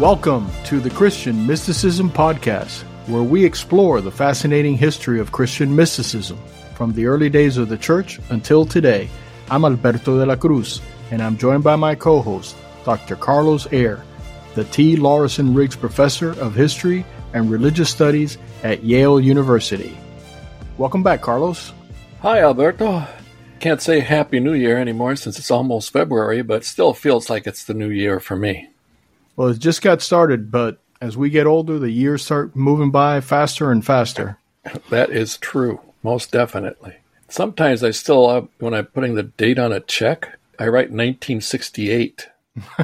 Welcome to the Christian Mysticism Podcast, where we explore the fascinating history of Christian mysticism from the early days of the church until today. I'm Alberto de la Cruz, and I'm joined by my co host, Dr. Carlos Eire, the T. Lawrence Riggs Professor of History and Religious Studies at Yale University. Welcome back, Carlos. Hi, Alberto. Can't say Happy New Year anymore since it's almost February, but still feels like it's the new year for me. Well, it just got started, but as we get older, the years start moving by faster and faster. That is true, most definitely. Sometimes I still, uh, when I'm putting the date on a check, I write 1968.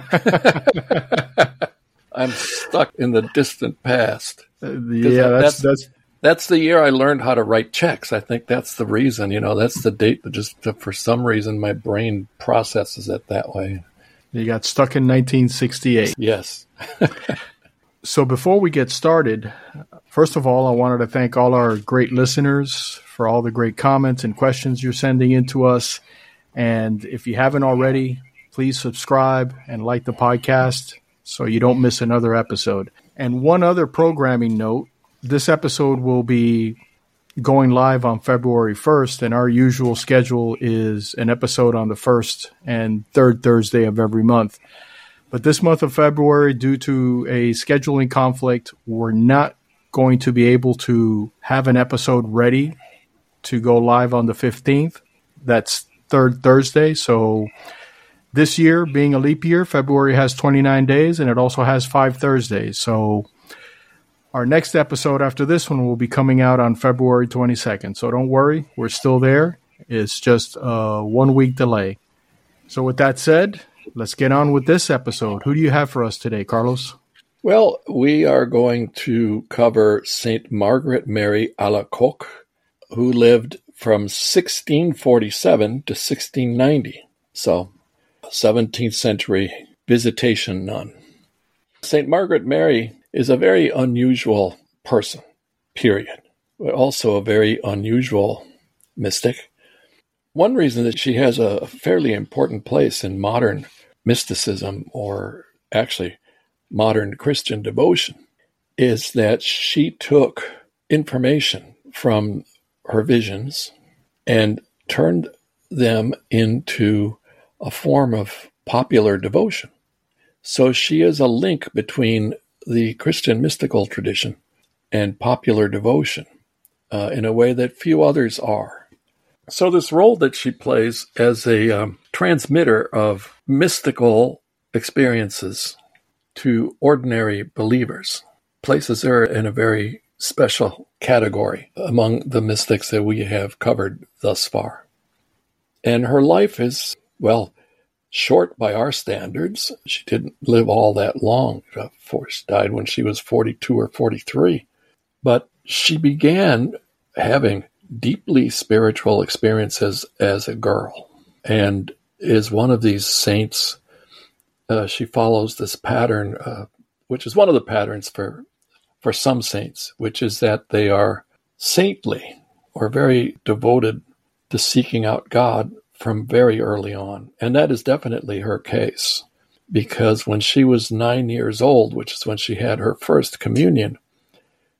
I'm stuck in the distant past. Uh, yeah, that's, that's, that's that's the year I learned how to write checks. I think that's the reason. You know, that's the date that just for some reason my brain processes it that way. You got stuck in 1968. Yes. so before we get started, first of all, I wanted to thank all our great listeners for all the great comments and questions you're sending in to us. And if you haven't already, please subscribe and like the podcast so you don't miss another episode. And one other programming note this episode will be going live on February 1st, and our usual schedule is an episode on the first and third Thursday of every month. But this month of February, due to a scheduling conflict, we're not going to be able to have an episode ready to go live on the 15th. That's third Thursday. So this year, being a leap year, February has 29 days and it also has five Thursdays. So our next episode after this one will be coming out on February 22nd. So don't worry, we're still there. It's just a one week delay. So, with that said, let's get on with this episode. Who do you have for us today, Carlos? Well, we are going to cover St. Margaret Mary Alacoque, who lived from 1647 to 1690. So, 17th century visitation nun. St. Margaret Mary is a very unusual person, period, but also a very unusual mystic. One reason that she has a fairly important place in modern mysticism, or actually modern Christian devotion, is that she took information from her visions and turned them into a form of popular devotion. So she is a link between the Christian mystical tradition and popular devotion uh, in a way that few others are. So, this role that she plays as a um, transmitter of mystical experiences to ordinary believers places her in a very special category among the mystics that we have covered thus far. And her life is, well, short by our standards. She didn't live all that long. Force died when she was 42 or 43. But she began having deeply spiritual experiences as a girl and is one of these saints. Uh, she follows this pattern, uh, which is one of the patterns for for some saints, which is that they are saintly or very devoted to seeking out God from very early on. And that is definitely her case because when she was nine years old, which is when she had her first communion,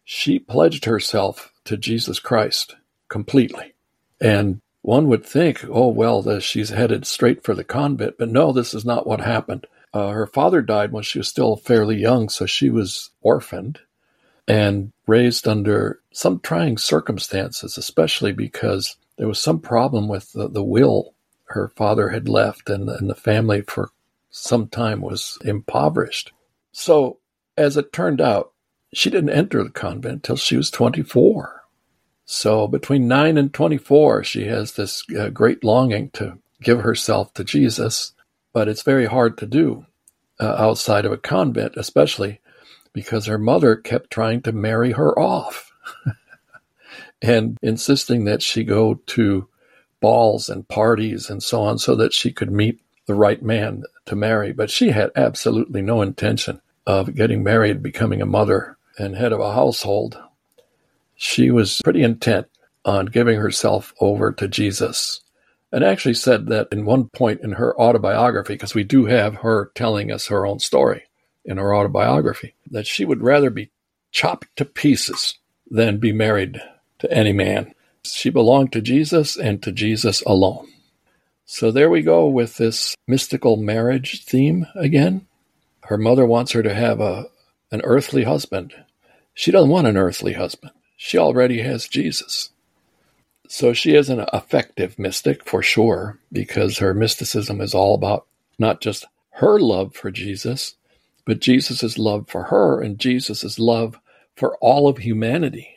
she pledged herself to Jesus Christ completely. And one would think, oh, well, the, she's headed straight for the convent. But no, this is not what happened. Uh, her father died when she was still fairly young, so she was orphaned and raised under some trying circumstances, especially because there was some problem with the, the will her father had left, and, and the family for some time was impoverished. So, as it turned out, she didn't enter the convent till she was 24. So, between 9 and 24, she has this uh, great longing to give herself to Jesus, but it's very hard to do uh, outside of a convent, especially because her mother kept trying to marry her off. and insisting that she go to balls and parties and so on so that she could meet the right man to marry. But she had absolutely no intention of getting married, becoming a mother and head of a household. She was pretty intent on giving herself over to Jesus. And actually said that in one point in her autobiography, because we do have her telling us her own story. in her autobiography that she would rather be chopped to pieces than be married to any man. She belonged to Jesus and to Jesus alone. So there we go with this mystical marriage theme again. Her mother wants her to have a an earthly husband. She doesn't want an earthly husband. She already has Jesus. So she is an effective mystic for sure, because her mysticism is all about not just her love for Jesus, but Jesus' love for her and Jesus' love for all of humanity.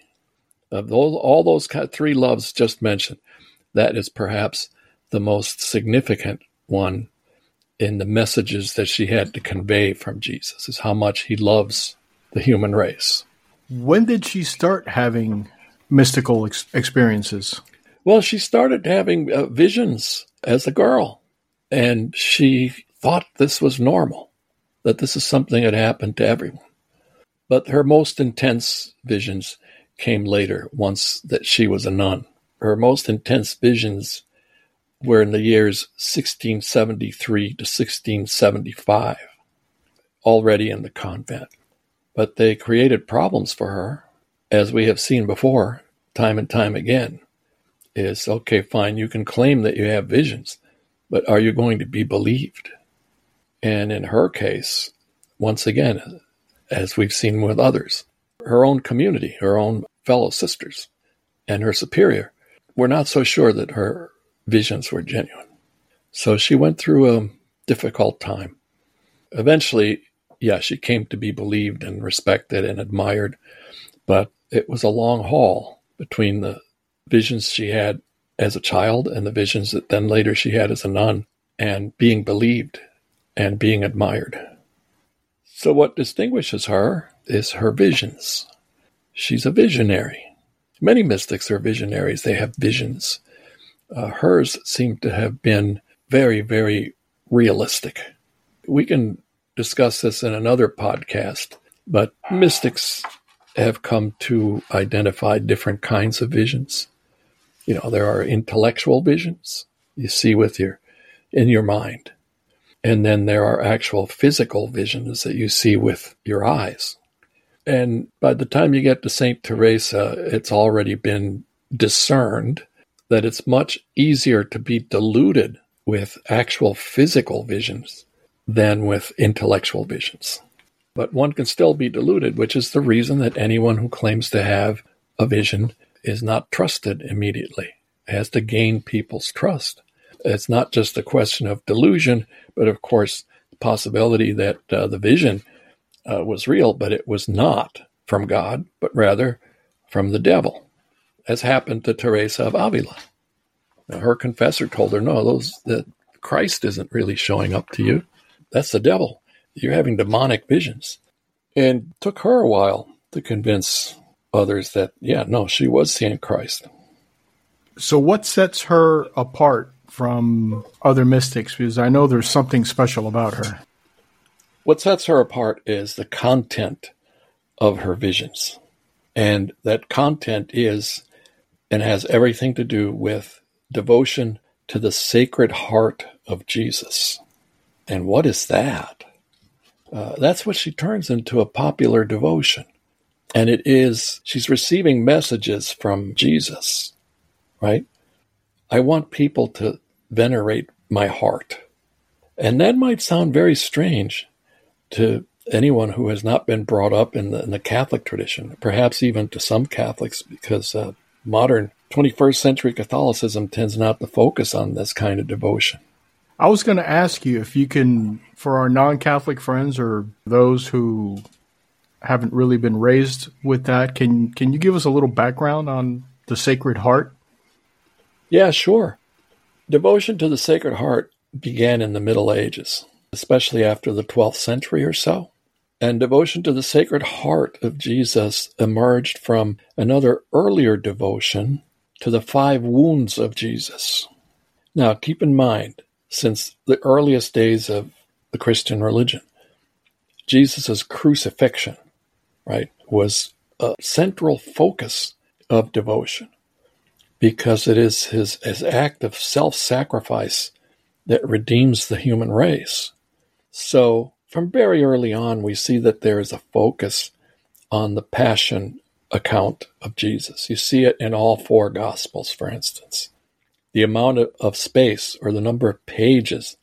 Of those, all those three loves just mentioned, that is perhaps the most significant one in the messages that she had to convey from Jesus, is how much he loves the human race. When did she start having mystical ex- experiences? Well, she started having uh, visions as a girl, and she thought this was normal, that this is something that happened to everyone. But her most intense visions came later, once that she was a nun. Her most intense visions were in the years 1673 to 1675, already in the convent. But they created problems for her, as we have seen before, time and time again. Is okay, fine, you can claim that you have visions, but are you going to be believed? And in her case, once again, as we've seen with others, her own community, her own fellow sisters, and her superior were not so sure that her visions were genuine. So she went through a difficult time. Eventually, yeah, she came to be believed and respected and admired, but it was a long haul between the visions she had as a child and the visions that then later she had as a nun and being believed and being admired. So, what distinguishes her is her visions. She's a visionary. Many mystics are visionaries, they have visions. Uh, hers seem to have been very, very realistic. We can discuss this in another podcast, but mystics have come to identify different kinds of visions. You know, there are intellectual visions you see with your in your mind. And then there are actual physical visions that you see with your eyes. And by the time you get to St. Teresa, it's already been discerned that it's much easier to be deluded with actual physical visions than with intellectual visions. But one can still be deluded, which is the reason that anyone who claims to have a vision is not trusted immediately, it has to gain people's trust. It's not just a question of delusion, but of course, the possibility that uh, the vision uh, was real, but it was not from God, but rather from the devil, as happened to Teresa of Avila. Now, her confessor told her, "No, those that Christ isn't really showing up to you. That's the devil. You're having demonic visions." And took her a while to convince others that, yeah, no, she was seeing Christ. So, what sets her apart from other mystics? Because I know there's something special about her. What sets her apart is the content of her visions. And that content is and has everything to do with devotion to the sacred heart of Jesus. And what is that? Uh, that's what she turns into a popular devotion. And it is, she's receiving messages from Jesus, right? I want people to venerate my heart. And that might sound very strange to anyone who has not been brought up in the, in the Catholic tradition, perhaps even to some Catholics, because uh, modern 21st century Catholicism tends not to focus on this kind of devotion. I was going to ask you if you can, for our non Catholic friends or those who haven't really been raised with that, can, can you give us a little background on the Sacred Heart? Yeah, sure. Devotion to the Sacred Heart began in the Middle Ages, especially after the 12th century or so. And devotion to the Sacred Heart of Jesus emerged from another earlier devotion to the five wounds of Jesus. Now, keep in mind, since the earliest days of the Christian religion, Jesus' crucifixion, right, was a central focus of devotion because it is his, his act of self sacrifice that redeems the human race. So, from very early on, we see that there is a focus on the passion account of Jesus. You see it in all four Gospels, for instance. The amount of, of space or the number of pages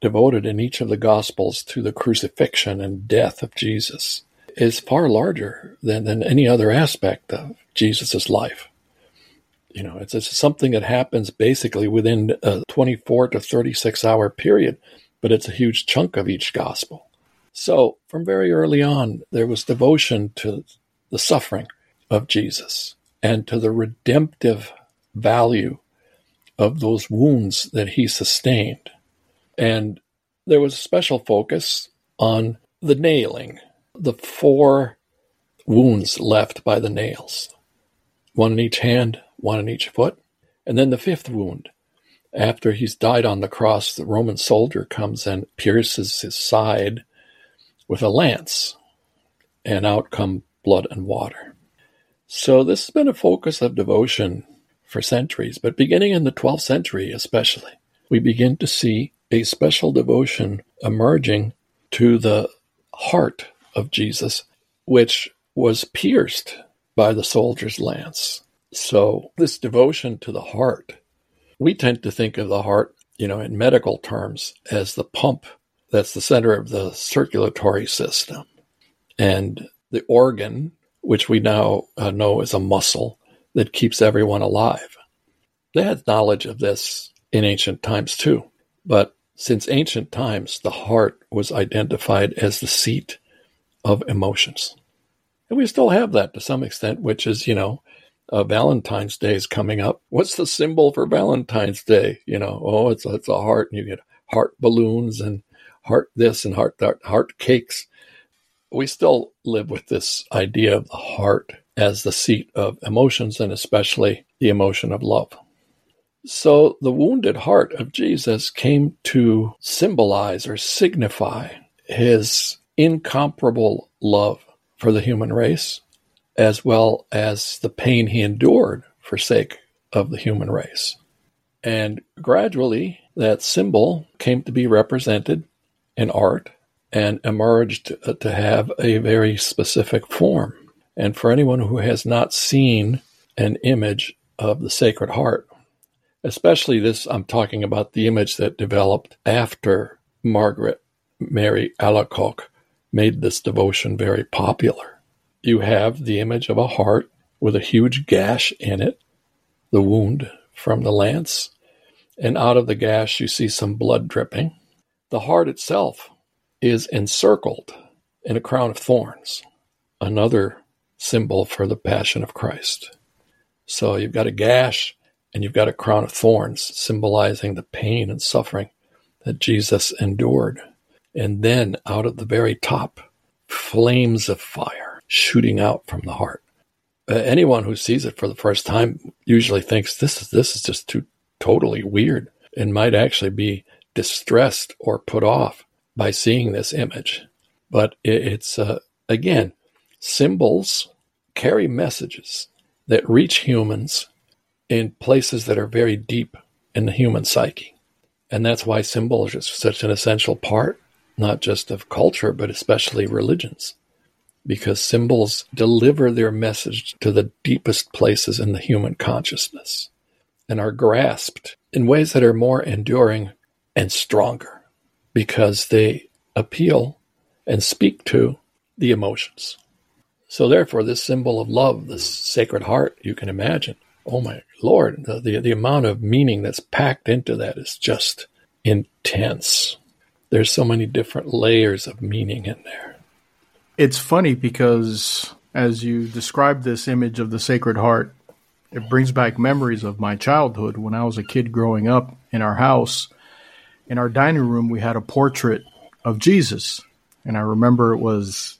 devoted in each of the Gospels to the crucifixion and death of Jesus is far larger than, than any other aspect of Jesus' life. You know, it's, it's something that happens basically within a 24 to 36 hour period, but it's a huge chunk of each gospel. So, from very early on, there was devotion to the suffering of Jesus and to the redemptive value of those wounds that he sustained. And there was a special focus on the nailing, the four wounds left by the nails one in each hand, one in each foot. And then the fifth wound. After he's died on the cross, the Roman soldier comes and pierces his side with a lance, and out come blood and water. So this has been a focus of devotion for centuries, but beginning in the 12th century especially, we begin to see a special devotion emerging to the heart of Jesus, which was pierced by the soldier's lance. So, this devotion to the heart, we tend to think of the heart, you know, in medical terms as the pump that's the center of the circulatory system. And the organ, which we now uh, know is a muscle that keeps everyone alive. They had knowledge of this in ancient times too. But since ancient times, the heart was identified as the seat of emotions. And we still have that to some extent, which is, you know, uh, Valentine's Day is coming up. What's the symbol for Valentine's Day? You know, oh, it's it's a heart, and you get heart balloons and heart this and heart that, heart cakes. We still live with this idea of the heart as the seat of emotions, and especially the emotion of love. So the wounded heart of Jesus came to symbolize or signify his incomparable love for the human race, as well as the pain he endured for sake of the human race. And gradually, that symbol came to be represented in art and emerged to have a very specific form. And for anyone who has not seen an image of the Sacred Heart, especially this, I'm talking about the image that developed after Margaret Mary Alacoque made this devotion very popular. You have the image of a heart with a huge gash in it, the wound from the lance, and out of the gash you see some blood dripping. The heart itself is encircled in a crown of thorns, another symbol for the passion of Christ. So you've got a gash and you've got a crown of thorns symbolizing the pain and suffering that Jesus endured. And then out of the very top, flames of fire shooting out from the heart. Uh, anyone who sees it for the first time usually thinks this is this is just too totally weird and might actually be distressed or put off by seeing this image. But it, it's uh, again, symbols carry messages that reach humans in places that are very deep in the human psyche. And that's why symbols are such an essential part not just of culture, but especially religions, because symbols deliver their message to the deepest places in the human consciousness and are grasped in ways that are more enduring and stronger because they appeal and speak to the emotions. So, therefore, this symbol of love, this sacred heart, you can imagine, oh my Lord, the, the, the amount of meaning that's packed into that is just intense there's so many different layers of meaning in there. It's funny because as you describe this image of the Sacred Heart, it brings back memories of my childhood when I was a kid growing up in our house. In our dining room, we had a portrait of Jesus. And I remember it was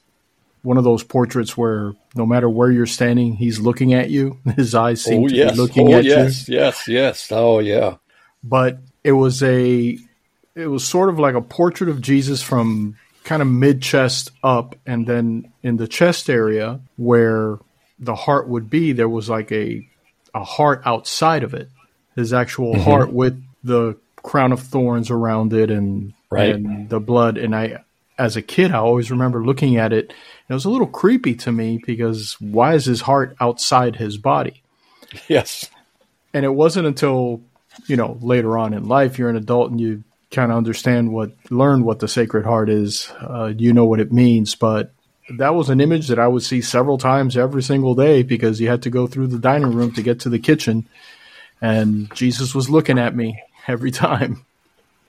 one of those portraits where no matter where you're standing, he's looking at you. His eyes seem oh, to yes. be looking oh, at yes, you. Yes, yes, yes. Oh, yeah. But it was a it was sort of like a portrait of Jesus from kind of mid chest up, and then in the chest area where the heart would be, there was like a a heart outside of it, his actual mm-hmm. heart with the crown of thorns around it and right. and the blood. And I as a kid, I always remember looking at it. It was a little creepy to me because why is his heart outside his body? Yes. And it wasn't until, you know, later on in life, you're an adult and you kind of understand what, learn what the Sacred Heart is. Uh, you know what it means. But that was an image that I would see several times every single day because you had to go through the dining room to get to the kitchen. And Jesus was looking at me every time.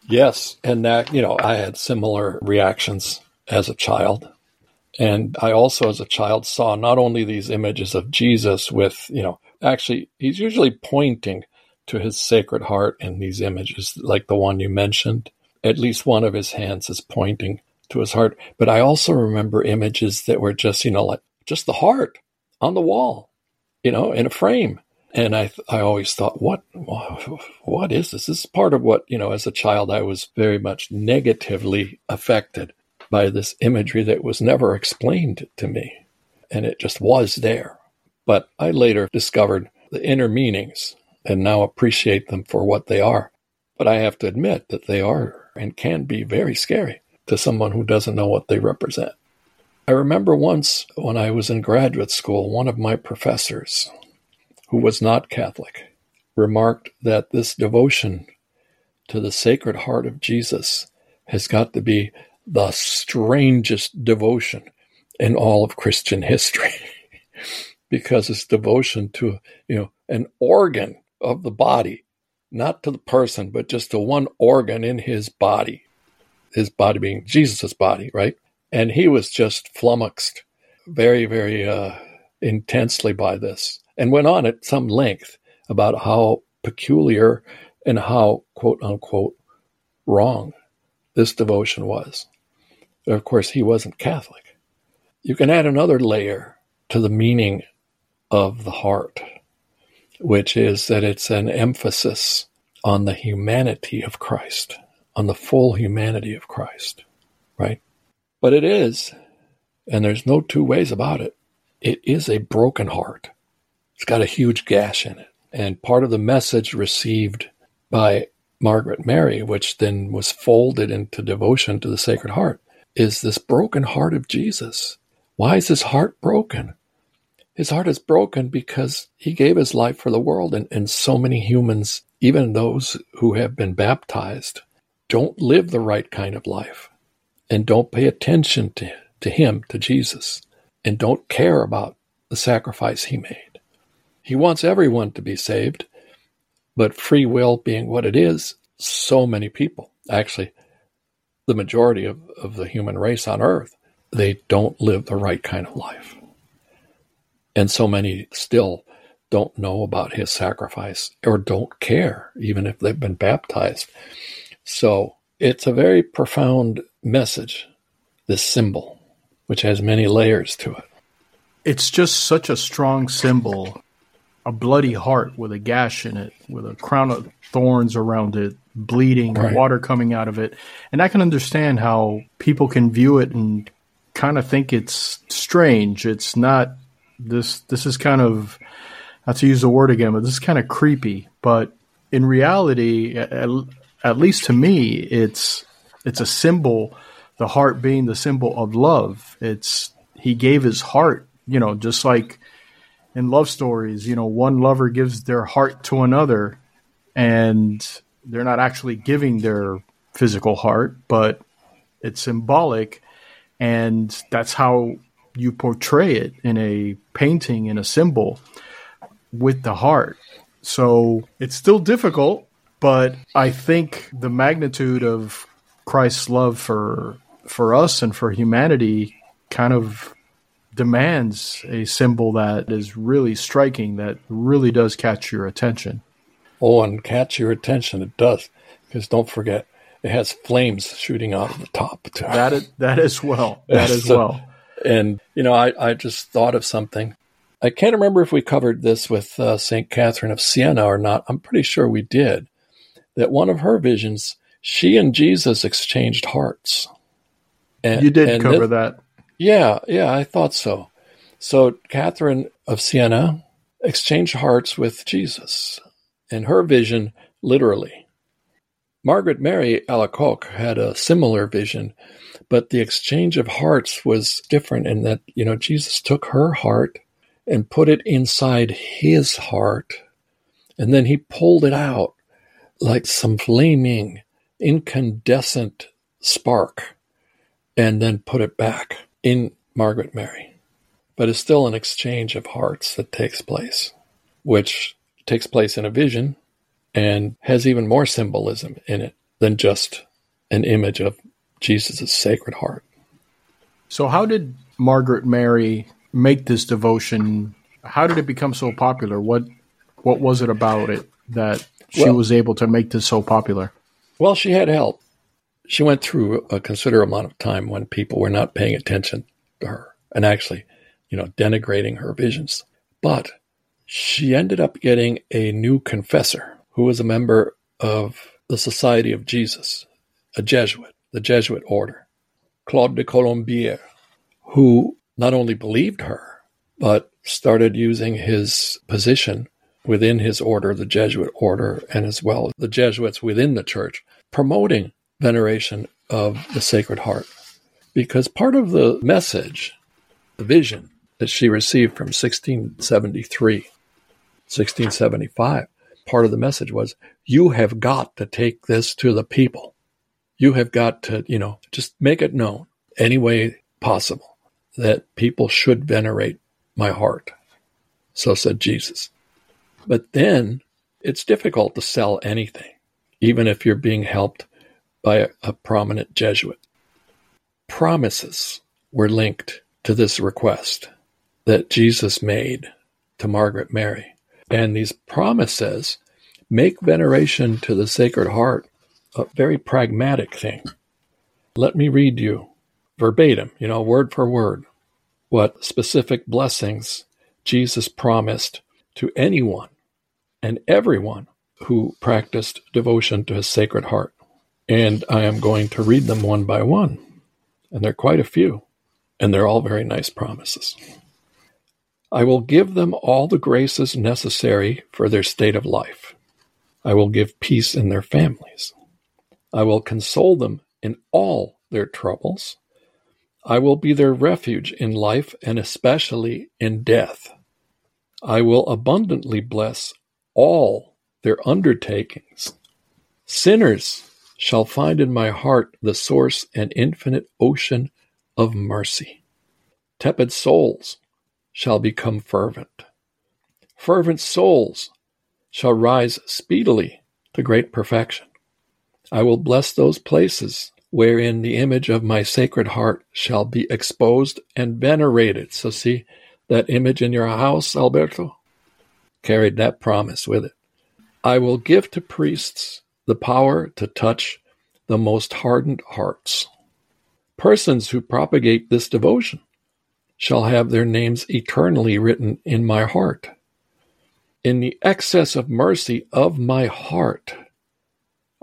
Yes. And that, you know, I had similar reactions as a child. And I also, as a child, saw not only these images of Jesus with, you know, actually, he's usually pointing to his sacred heart in these images, like the one you mentioned. At least one of his hands is pointing to his heart. But I also remember images that were just, you know, like just the heart on the wall, you know, in a frame. And I, I always thought, what, what is this? This is part of what, you know, as a child, I was very much negatively affected by this imagery that was never explained to me. And it just was there. But I later discovered the inner meanings and now appreciate them for what they are. But I have to admit that they are and can be very scary to someone who doesn't know what they represent. I remember once when I was in graduate school, one of my professors, who was not Catholic, remarked that this devotion to the Sacred Heart of Jesus has got to be the strangest devotion in all of Christian history because it's devotion to, you know, an organ of the body, not to the person, but just to one organ in his body, his body being Jesus's body, right? And he was just flummoxed very, very uh, intensely by this and went on at some length about how peculiar and how quote unquote wrong this devotion was. Of course, he wasn't Catholic. You can add another layer to the meaning of the heart, which is that it's an emphasis on the humanity of Christ, on the full humanity of Christ, right? But it is, and there's no two ways about it, it is a broken heart. It's got a huge gash in it. And part of the message received by Margaret Mary, which then was folded into devotion to the Sacred Heart, is this broken heart of Jesus. Why is his heart broken? His heart is broken because he gave his life for the world, and, and so many humans, even those who have been baptized, don't live the right kind of life and don't pay attention to, to him, to Jesus, and don't care about the sacrifice he made. He wants everyone to be saved, but free will being what it is, so many people, actually, the majority of, of the human race on earth, they don't live the right kind of life. And so many still don't know about his sacrifice or don't care, even if they've been baptized. So it's a very profound message, this symbol, which has many layers to it. It's just such a strong symbol a bloody heart with a gash in it, with a crown of thorns around it, bleeding, right. water coming out of it. And I can understand how people can view it and kind of think it's strange. It's not this this is kind of not to use the word again, but this is kind of creepy. But in reality, at, at least to me, it's it's a symbol. The heart being the symbol of love. It's he gave his heart, you know, just like in love stories, you know, one lover gives their heart to another, and they're not actually giving their physical heart, but it's symbolic, and that's how you portray it in a painting, in a symbol with the heart. So it's still difficult, but I think the magnitude of Christ's love for for us and for humanity kind of demands a symbol that is really striking, that really does catch your attention. Oh, and catch your attention, it does. Because don't forget, it has flames shooting out of the top. Too. That is, that as well. That as well. And, you know, I, I just thought of something. I can't remember if we covered this with uh, St. Catherine of Siena or not. I'm pretty sure we did. That one of her visions, she and Jesus exchanged hearts. And, you did cover that. Yeah, yeah, I thought so. So Catherine of Siena exchanged hearts with Jesus, in her vision, literally, Margaret Mary Alacoque had a similar vision, but the exchange of hearts was different in that, you know, Jesus took her heart and put it inside his heart, and then he pulled it out like some flaming, incandescent spark, and then put it back in Margaret Mary. But it's still an exchange of hearts that takes place, which takes place in a vision and has even more symbolism in it than just an image of Jesus' sacred heart. So, how did Margaret Mary make this devotion? How did it become so popular? What what was it about it that she well, was able to make this so popular? Well, she had help. She went through a considerable amount of time when people were not paying attention to her and actually, you know, denigrating her visions. But she ended up getting a new confessor who was a member of the Society of Jesus, a Jesuit, the Jesuit order, Claude de Colombière, who not only believed her, but started using his position within his order, the Jesuit order, and as well the Jesuits within the church, promoting veneration of the Sacred Heart. Because part of the message, the vision that she received from 1673, 1675, part of the message was you have got to take this to the people. You have got to, you know, just make it known any way possible that people should venerate my heart. So said Jesus. But then it's difficult to sell anything, even if you're being helped by a, a prominent Jesuit. Promises were linked to this request that Jesus made to Margaret Mary. And these promises make veneration to the Sacred Heart a very pragmatic thing. Let me read you verbatim, you know, word for word, what specific blessings Jesus promised to anyone and everyone who practiced devotion to his Sacred Heart. And I am going to read them one by one. And there are quite a few, and they're all very nice promises. I will give them all the graces necessary for their state of life. I will give peace in their families. I will console them in all their troubles. I will be their refuge in life and especially in death. I will abundantly bless all their undertakings. Sinners shall find in my heart the source and infinite ocean of mercy. Tepid souls shall become fervent. Fervent souls shall rise speedily to great perfection. I will bless those places wherein the image of my sacred heart shall be exposed and venerated. So, see that image in your house, Alberto? Carried that promise with it. I will give to priests the power to touch the most hardened hearts. Persons who propagate this devotion shall have their names eternally written in my heart. In the excess of mercy of my heart,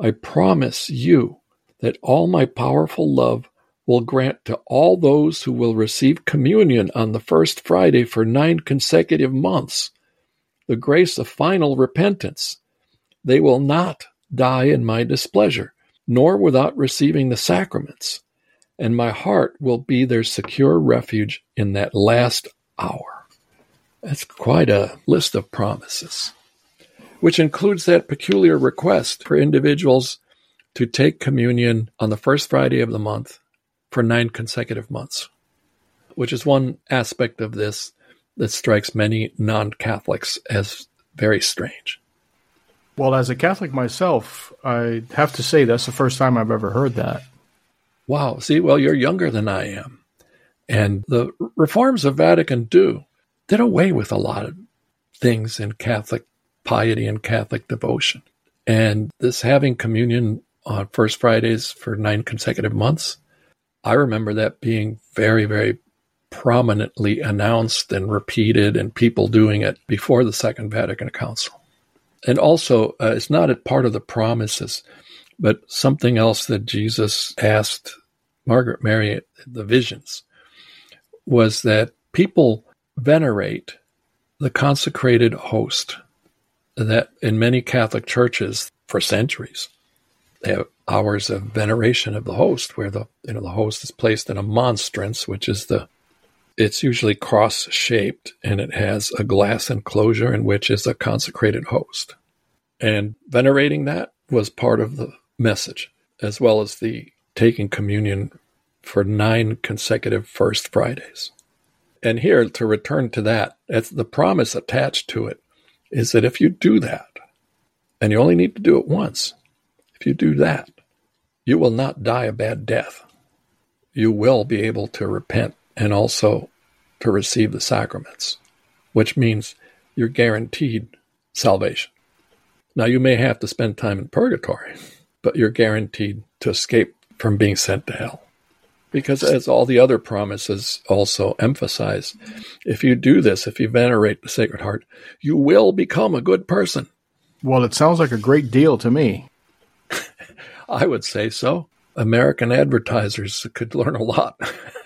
I promise you that all my powerful love will grant to all those who will receive communion on the first Friday for nine consecutive months the grace of final repentance. They will not die in my displeasure, nor without receiving the sacraments and my heart will be their secure refuge in that last hour. That's quite a list of promises, which includes that peculiar request for individuals to take communion on the first Friday of the month for nine consecutive months, which is one aspect of this that strikes many non Catholics as very strange. Well, as a Catholic myself, I have to say that's the first time I've ever heard that. Wow. See, well, you're younger than I am. And the reforms of Vatican II did away with a lot of things in Catholic piety and Catholic devotion. And this having communion on First Fridays for nine consecutive months, I remember that being very, very prominently announced and repeated, and people doing it before the Second Vatican Council. And also, uh, it's not a part of the promises, but something else that Jesus asked Margaret Mary, the visions, was that people venerate the consecrated host that in many Catholic churches for centuries They have hours of veneration of the host, where the you know the host is placed in a monstrance, which is the it's usually cross shaped and it has a glass enclosure in which is a consecrated host. And venerating that was part of the message, as well as the taking communion for nine consecutive First Fridays. And here, to return to that, it's the promise attached to it is that if you do that, and you only need to do it once, if you do that, you will not die a bad death. You will be able to repent and also to receive the sacraments, which means you're guaranteed salvation. Now, you may have to spend time in purgatory, but you're guaranteed to escape from being sent to hell. Because, as all the other promises also emphasize, if you do this, if you venerate the Sacred Heart, you will become a good person. Well, it sounds like a great deal to me. I would say so. American advertisers could learn a lot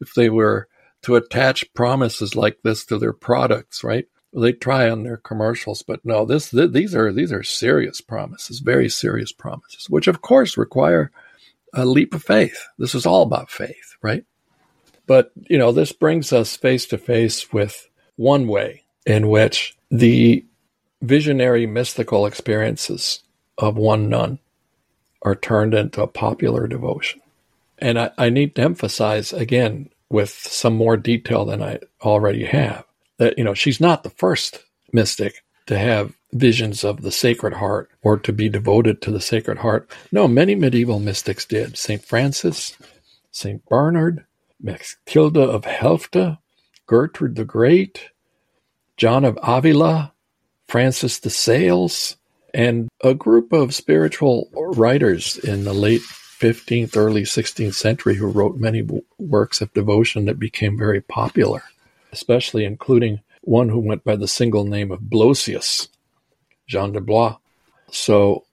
if they were to attach promises like this to their products, right? They try on their commercials, but no, this th- these are these are serious promises, very serious promises, which of course require a leap of faith. This is all about faith, right? But you know, this brings us face to face with one way in which the visionary mystical experiences of one nun are turned into a popular devotion. And I, I need to emphasize again with some more detail than I already have that, you know, she's not the first mystic to have visions of the Sacred Heart or to be devoted to the Sacred Heart. No, many medieval mystics did. St. Francis, St. Bernard, Matilda of Helfta, Gertrude the Great, John of Avila, Francis de Sales, and a group of spiritual writers in the late 15th, early 16th century who wrote many works of devotion that became very popular, especially including one who went by the single name of Blosius, Jean de Blois. So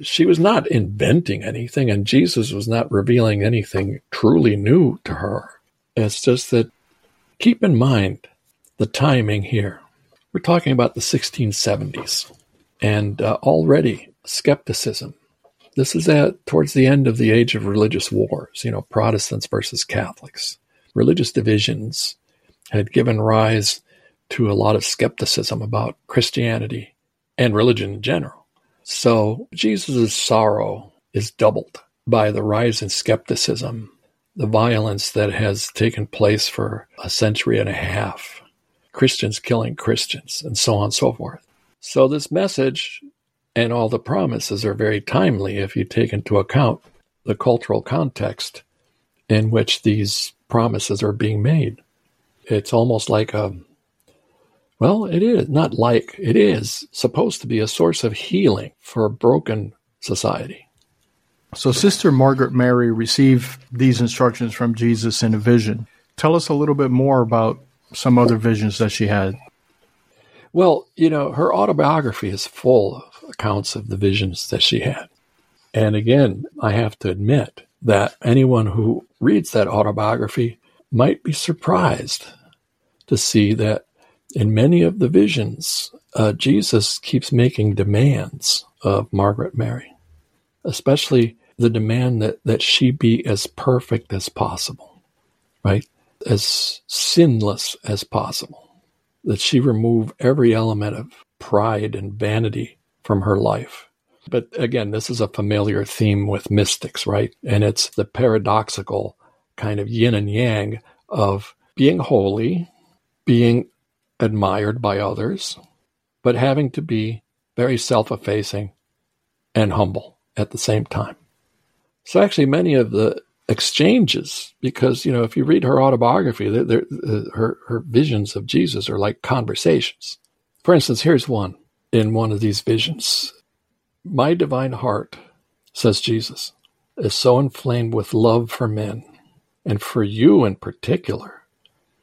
she was not inventing anything, and Jesus was not revealing anything truly new to her. It's just that keep in mind the timing here. We're talking about the 1670s, and uh, already skepticism. This is at towards the end of the age of religious wars, you know, Protestants versus Catholics. Religious divisions had given rise to a lot of skepticism about Christianity and religion in general. So Jesus' sorrow is doubled by the rise in skepticism, the violence that has taken place for a century and a half, Christians killing Christians, and so on and so forth. So this message and all the promises are very timely if you take into account the cultural context in which these promises are being made. It's almost like a well, it is not like it is supposed to be a source of healing for a broken society. So, Sister Margaret Mary received these instructions from Jesus in a vision. Tell us a little bit more about some other visions that she had. Well, you know, her autobiography is full of accounts of the visions that she had. And again, I have to admit that anyone who reads that autobiography might be surprised to see that in many of the visions, uh, Jesus keeps making demands of Margaret Mary, especially the demand that, that she be as perfect as possible, right? As sinless as possible, that she remove every element of pride and vanity from her life. But again, this is a familiar theme with mystics, right? And it's the paradoxical kind of yin and yang of being holy, being admired by others, but having to be very self effacing and humble at the same time. So, actually, many of the exchanges, because, you know, if you read her autobiography, they're, they're, uh, her, her visions of Jesus are like conversations. For instance, here's one in one of these visions My divine heart, says Jesus, is so inflamed with love for men, and for you in particular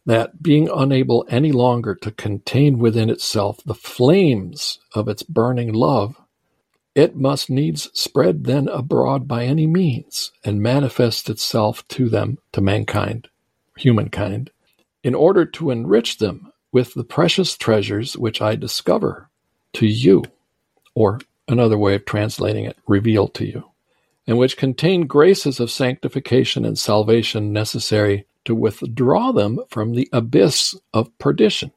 that being unable any longer to contain within itself the flames of its burning love, it must needs spread then abroad by any means and manifest itself to them, to mankind, humankind, in order to enrich them with the precious treasures which I discover to you, or another way of translating it, revealed to you, and which contain graces of sanctification and salvation necessary to withdraw them from the abyss of perdition.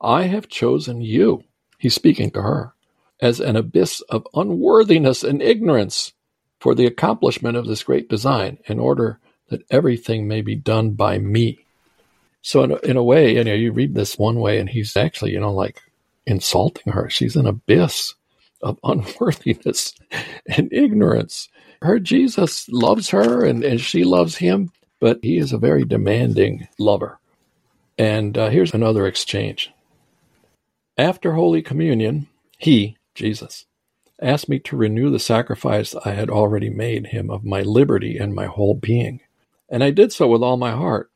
I have chosen you, he's speaking to her, as an abyss of unworthiness and ignorance for the accomplishment of this great design, in order that everything may be done by me. So in a, in a way, you know, you read this one way, and he's actually, you know, like insulting her. She's an abyss of unworthiness and ignorance. Her Jesus loves her, and, and she loves him, but he is a very demanding lover. And uh, here's another exchange. After Holy Communion, he, Jesus, asked me to renew the sacrifice I had already made him of my liberty and my whole being. And I did so with all my heart.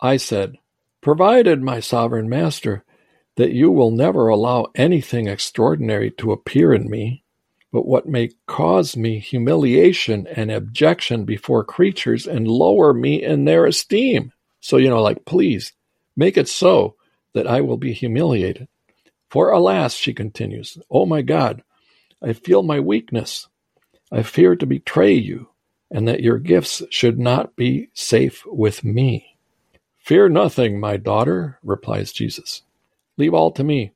I said, Provided, my sovereign master, that you will never allow anything extraordinary to appear in me, but what may cause me humiliation and abjection before creatures and lower me in their esteem. So, you know, like, please make it so that I will be humiliated. For alas, she continues, oh my God, I feel my weakness. I fear to betray you, and that your gifts should not be safe with me. Fear nothing, my daughter, replies Jesus. Leave all to me,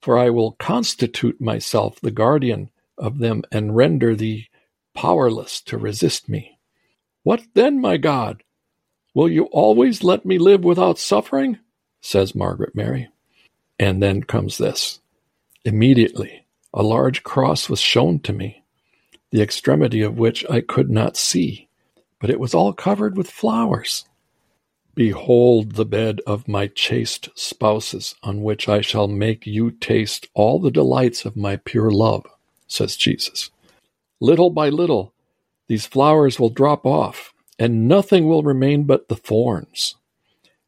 for I will constitute myself the guardian of them and render thee powerless to resist me. What then, my God? Will you always let me live without suffering? says Margaret Mary. And then comes this. Immediately, a large cross was shown to me, the extremity of which I could not see, but it was all covered with flowers. Behold the bed of my chaste spouses, on which I shall make you taste all the delights of my pure love, says Jesus. Little by little, these flowers will drop off, and nothing will remain but the thorns,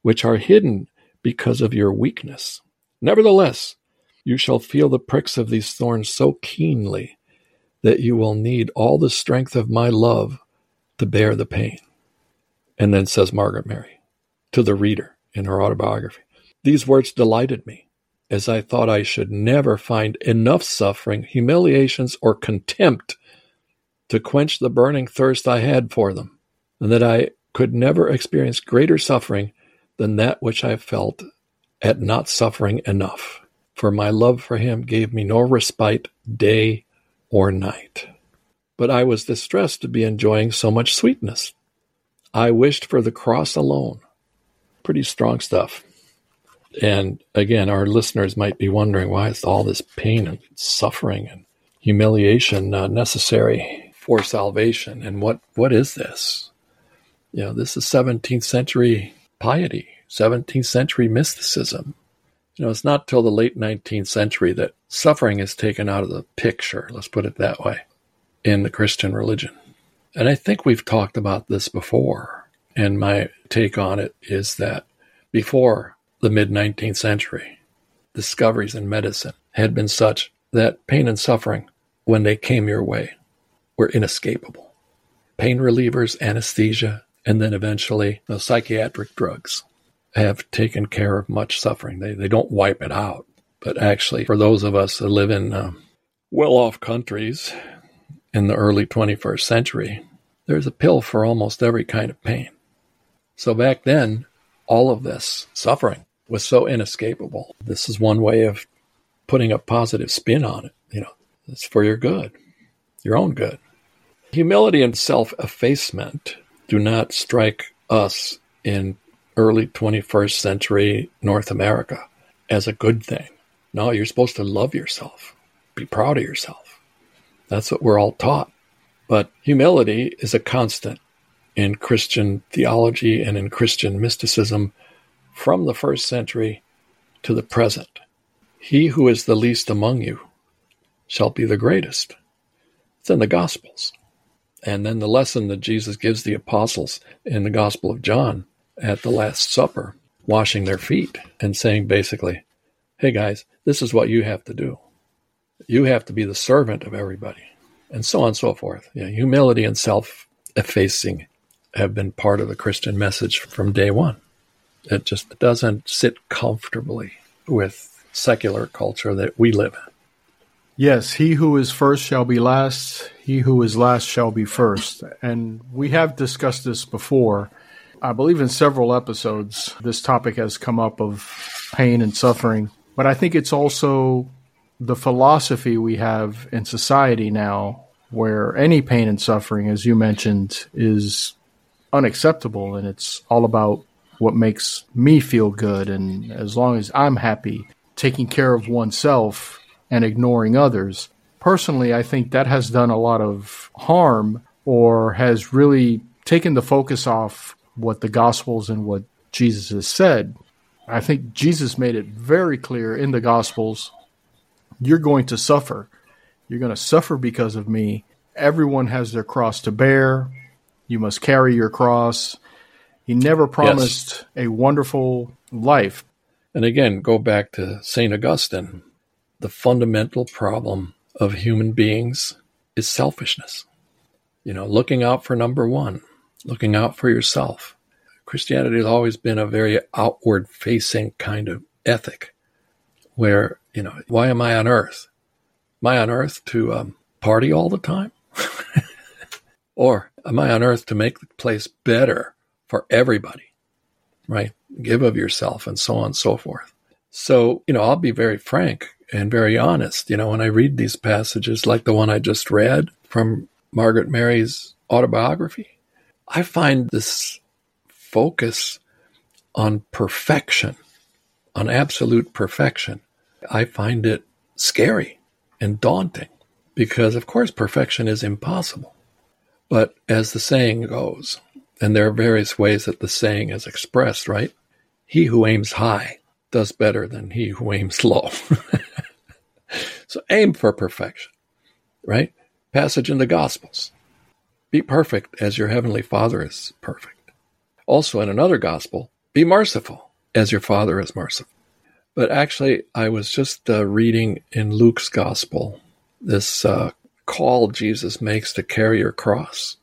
which are hidden because of your weakness. Nevertheless, you shall feel the pricks of these thorns so keenly that you will need all the strength of my love to bear the pain. And then says Margaret Mary to the reader in her autobiography These words delighted me, as I thought I should never find enough suffering, humiliations, or contempt to quench the burning thirst I had for them, and that I could never experience greater suffering than that which I felt at not suffering enough for my love for him gave me no respite day or night. But I was distressed to be enjoying so much sweetness. I wished for the cross alone. Pretty strong stuff. And again, our listeners might be wondering why is all this pain and suffering and humiliation uh, necessary for salvation? And what, what is this? You know, this is 17th century piety, 17th century mysticism. You know, it's not till the late 19th century that suffering is taken out of the picture, let's put it that way, in the Christian religion. And I think we've talked about this before. And my take on it is that before the mid 19th century, discoveries in medicine had been such that pain and suffering, when they came your way, were inescapable. Pain relievers, anesthesia, and then eventually the psychiatric drugs have taken care of much suffering. They, they don't wipe it out. But actually, for those of us that live in um, well off countries in the early 21st century, there's a pill for almost every kind of pain. So back then, all of this suffering was so inescapable. This is one way of putting a positive spin on it. You know, it's for your good, your own good. Humility and self effacement do not strike us in early 21st century North America as a good thing. No, you're supposed to love yourself, be proud of yourself. That's what we're all taught. But humility is a constant in Christian theology and in Christian mysticism from the first century to the present. He who is the least among you shall be the greatest. It's in the Gospels. And then the lesson that Jesus gives the apostles in the Gospel of John at the Last Supper, washing their feet and saying basically, hey guys, this is what you have to do. You have to be the servant of everybody, and so on and so forth. Know, humility and self effacing have been part of the Christian message from day one. It just doesn't sit comfortably with secular culture that we live in. Yes, he who is first shall be last, he who is last shall be first. And we have discussed this before. I believe in several episodes, this topic has come up of pain and suffering. But I think it's also the philosophy we have in society now, where any pain and suffering, as you mentioned, is unacceptable. And it's all about what makes me feel good. And as long as I'm happy, taking care of oneself and ignoring others. Personally, I think that has done a lot of harm or has really taken the focus off what the Gospels and what Jesus has said. I think Jesus made it very clear in the Gospels you're going to suffer. You're going to suffer because of me. Everyone has their cross to bear. You must carry your cross. He never promised yes. a wonderful life. And again, go back to St. Augustine the fundamental problem of human beings is selfishness. You know, looking out for number one, looking out for yourself. Christianity has always been a very outward facing kind of ethic where, you know, why am I on earth? Am I on earth to um, party all the time? or am I on earth to make the place better for everybody? Right? Give of yourself and so on and so forth. So, you know, I'll be very frank and very honest. You know, when I read these passages, like the one I just read from Margaret Mary's autobiography, I find this focus on perfection, on absolute perfection, I find it scary and daunting because, of course, perfection is impossible. But as the saying goes, and there are various ways that the saying is expressed, right? He who aims high does better than he who aims low. So aim for perfection, right? Passage in the Gospels. Be perfect as your heavenly Father is perfect. Also, in another Gospel, be merciful as your Father is merciful. But actually, I was just uh, reading in Luke's Gospel this uh, call Jesus makes to carry your cross.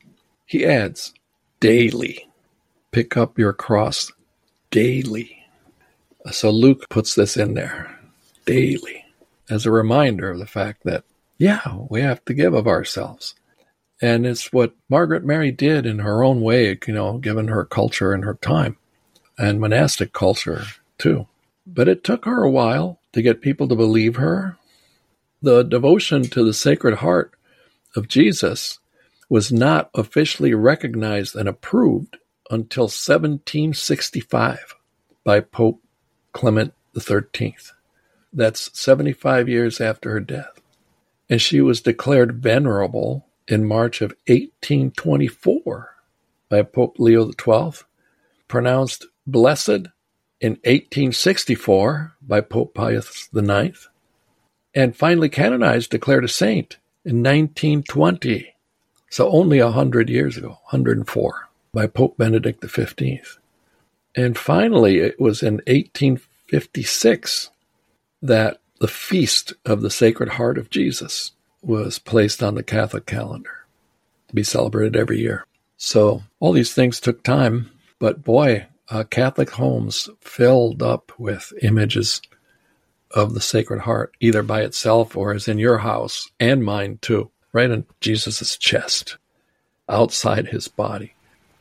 He adds, daily. Pick up your cross daily. So Luke puts this in there daily as a reminder of the fact that, yeah, we have to give of ourselves. And it's what Margaret Mary did in her own way, you know, given her culture and her time and monastic culture too. But it took her a while to get people to believe her. The devotion to the Sacred Heart of Jesus was not officially recognized and approved until 1765 by Pope Clement XIII. That's 75 years after her death. And she was declared venerable in March of 1824 by Pope Leo XII, pronounced blessed in 1864 by Pope Pius IX, and finally canonized, declared a saint in 1920. So only a hundred years ago, 104, by Pope Benedict XV. And finally, it was in 1856 that the feast of the Sacred Heart of Jesus was placed on the Catholic calendar to be celebrated every year. So all these things took time, but boy, uh, Catholic homes filled up with images of the Sacred Heart, either by itself or as in your house and mine too, right on Jesus' chest, outside his body.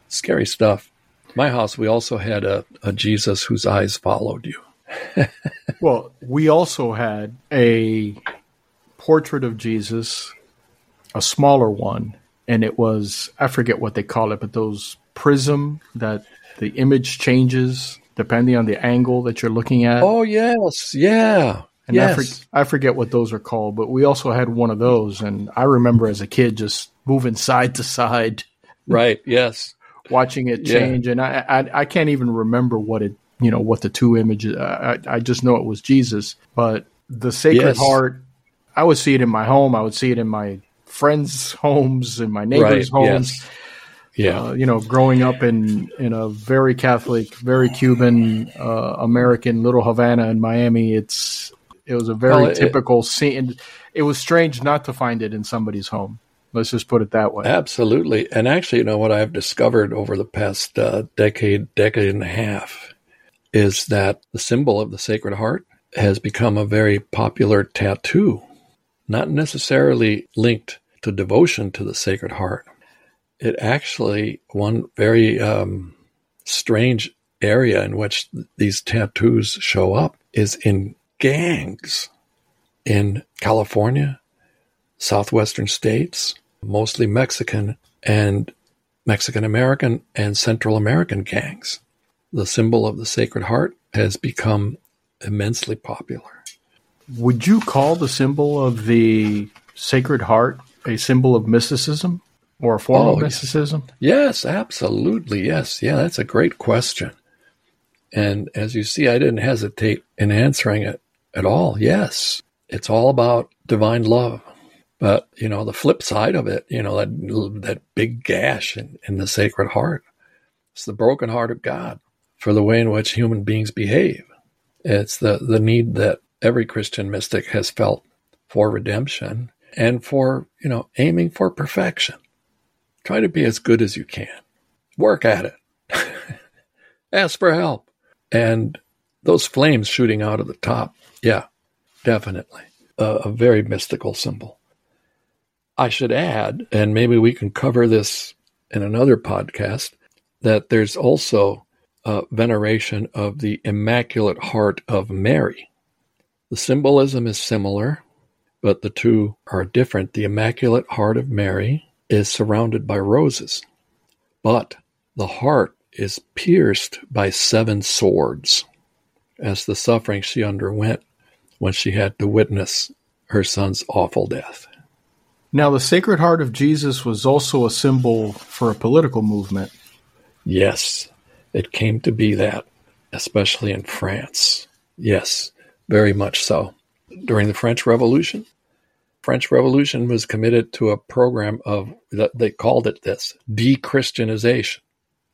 Scary stuff. My house, we also had a, a Jesus whose eyes followed you. well, we also had a portrait of Jesus, a smaller one, and it was I forget what they call it, but those prism that the image changes depending on the angle that you're looking at. Oh yes, yeah. And yes. I, for, I forget what those are called, but we also had one of those, and I remember as a kid just moving side to side. Right. Yes. watching it change, yeah. and I, I I can't even remember what it you know what the two images. I, I just know it was Jesus, but the Sacred yes. Heart. I would see it in my home. I would see it in my friends' homes and my neighbors' right. homes. Yes. Yeah, uh, you know, growing up in in a very Catholic, very Cuban uh, American little Havana in Miami, it's it was a very well, typical scene. It was strange not to find it in somebody's home. Let's just put it that way. Absolutely, and actually, you know what I've discovered over the past uh, decade, decade and a half is that the symbol of the Sacred Heart has become a very popular tattoo not necessarily linked to devotion to the Sacred Heart. It actually, one very um, strange area in which these tattoos show up is in gangs in California, southwestern states, mostly Mexican and Mexican American and Central American gangs. The symbol of the Sacred Heart has become immensely popular. Would you call the symbol of the Sacred Heart a symbol of mysticism or a form oh, of mysticism? Yes, absolutely. Yes. Yeah, that's a great question. And as you see, I didn't hesitate in answering it at all. Yes, it's all about divine love. But, you know, the flip side of it, you know, that, that big gash in, in the Sacred Heart, it's the broken heart of God for the way in which human beings behave. It's the, the need that every Christian mystic has felt for redemption and for, you know, aiming for perfection. Try to be as good as you can. Work at it. Ask for help. And those flames shooting out of the top, yeah, definitely. a, very mystical symbol. I should add, and maybe we can cover this in another podcast, that there's also a veneration of the Immaculate Heart of Mary. The symbolism is similar, but the two are different. The Immaculate Heart of Mary is surrounded by roses, but the heart is pierced by seven swords, as the suffering she underwent when she had to witness her son's awful death. Now, the Sacred Heart of Jesus was also a symbol for a political movement. Yes, it came to be that, especially in France. Yes, very much so. During the French Revolution, French Revolution was committed to a program of they called it this de-Christianization,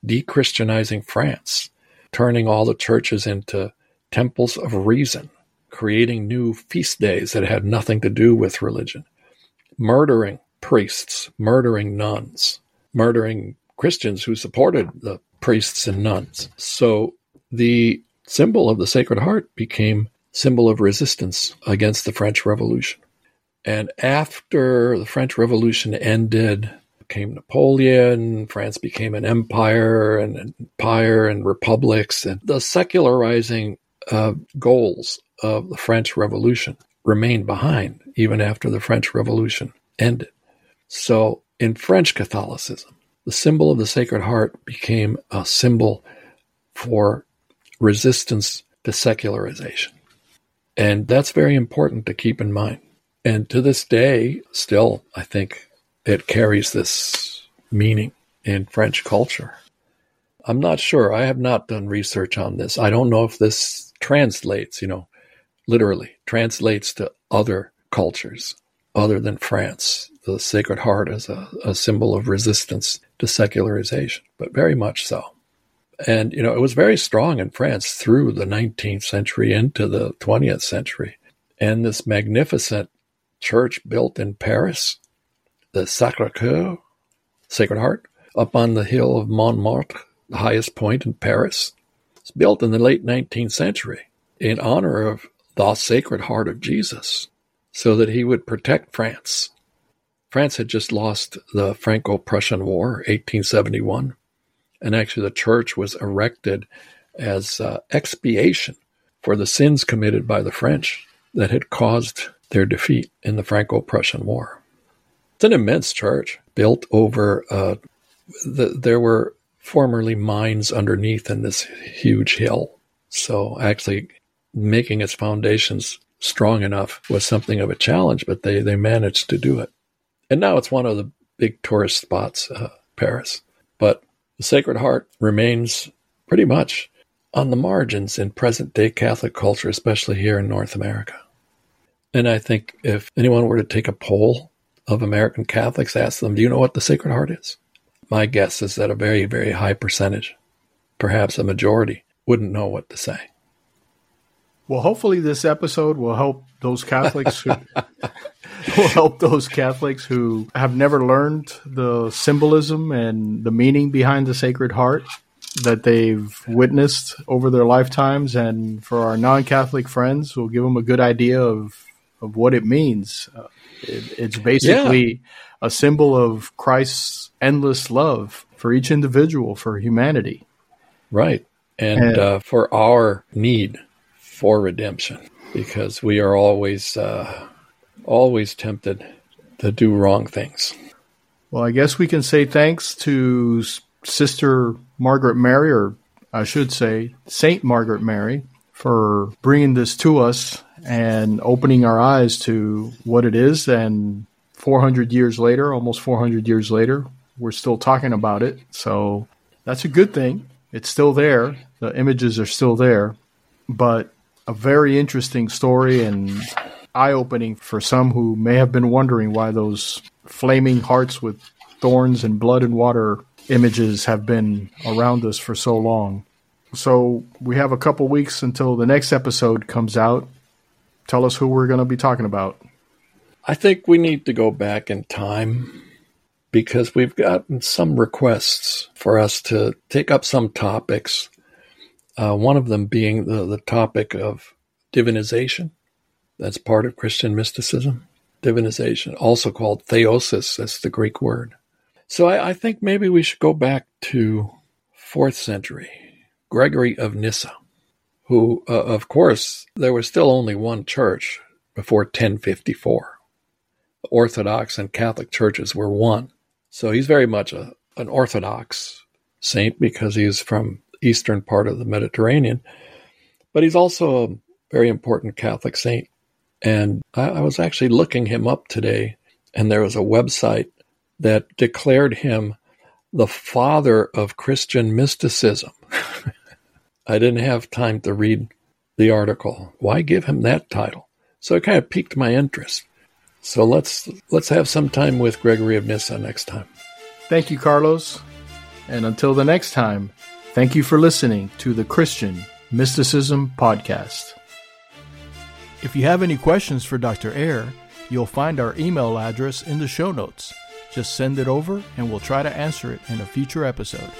de-Christianizing France, turning all the churches into temples of reason, creating new feast days that had nothing to do with religion, murdering priests, murdering nuns, murdering Christians who supported the priests and nuns. So the symbol of the Sacred Heart became symbol of resistance against the French Revolution. And after the French Revolution ended, came Napoleon, France became an empire and empire and republics, and the secularizing uh, goals of the French Revolution remained behind even after the French Revolution ended. So in French Catholicism, the symbol of the Sacred Heart became a symbol for resistance to secularization. And that's very important to keep in mind. And to this day, still, I think it carries this meaning in French culture. I'm not sure. I have not done research on this. I don't know if this translates, you know, literally translates to other cultures other than France. The Sacred Heart as a, a symbol of resistance to secularization, but very much so. And, you know, it was very strong in France through the 19th century into the 20th century. And this magnificent church built in Paris, the Sacre Coeur, Sacred Heart, up on the hill of Montmartre, the highest point in Paris. It's built in the late 19th century in honor of the Sacred Heart of Jesus, so that he would protect France. France had just lost the Franco Prussian War, 1871, and actually the church was erected as uh, expiation for the sins committed by the French that had caused their defeat in the Franco Prussian War. It's an immense church built over, uh, the, there were formerly mines underneath in this huge hill. So actually making its foundations strong enough was something of a challenge, but they, they managed to do it. And now it's one of the big tourist spots, uh, Paris. But the Sacred Heart remains pretty much on the margins in present day Catholic culture, especially here in North America. And I think if anyone were to take a poll of American Catholics, ask them, do you know what the Sacred Heart is? My guess is that a very, very high percentage, perhaps a majority, wouldn't know what to say. Well, hopefully this episode will help those Catholics who will help those Catholics who have never learned the symbolism and the meaning behind the Sacred Heart that they've witnessed over their lifetimes and for our non-Catholic friends, we'll give them a good idea of of what it means. Uh, it, it's basically yeah. a symbol of Christ's endless love for each individual, for humanity. Right. And, and uh, for our need for redemption, because we are always, uh, always tempted to do wrong things. Well, I guess we can say thanks to Sister Margaret Mary, or I should say Saint Margaret Mary, for bringing this to us and opening our eyes to what it is. And 400 years later, almost 400 years later, we're still talking about it. So that's a good thing. It's still there. The images are still there, but a very interesting story and eye opening for some who may have been wondering why those flaming hearts with thorns and blood and water images have been around us for so long. So we have a couple weeks until the next episode comes out. Tell us who we're going to be talking about. I think we need to go back in time because we've gotten some requests for us to take up some topics. Uh, one of them being the, the topic of divinization. That's part of Christian mysticism. Divinization, also called theosis, that's the Greek word. So I, I think maybe we should go back to fourth century, Gregory of Nyssa, who, uh, of course, there was still only one church before 1054. The Orthodox and Catholic churches were one. So he's very much a, an Orthodox saint because he's from eastern part of the Mediterranean, but he's also a very important Catholic saint. And I, I was actually looking him up today, and there was a website that declared him the father of Christian mysticism. I didn't have time to read the article. Why give him that title? So it kind of piqued my interest. So let's let's have some time with Gregory of Nyssa next time. Thank you, Carlos. And until the next time, thank you for listening to the Christian Mysticism Podcast. If you have any questions for Dr. Eire, you'll find our email address in the show notes. Just send it over and we'll try to answer it in a future episode.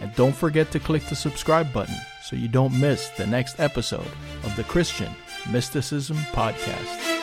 And don't forget to click the subscribe button so you don't miss the next episode of the Christian Mysticism Podcast.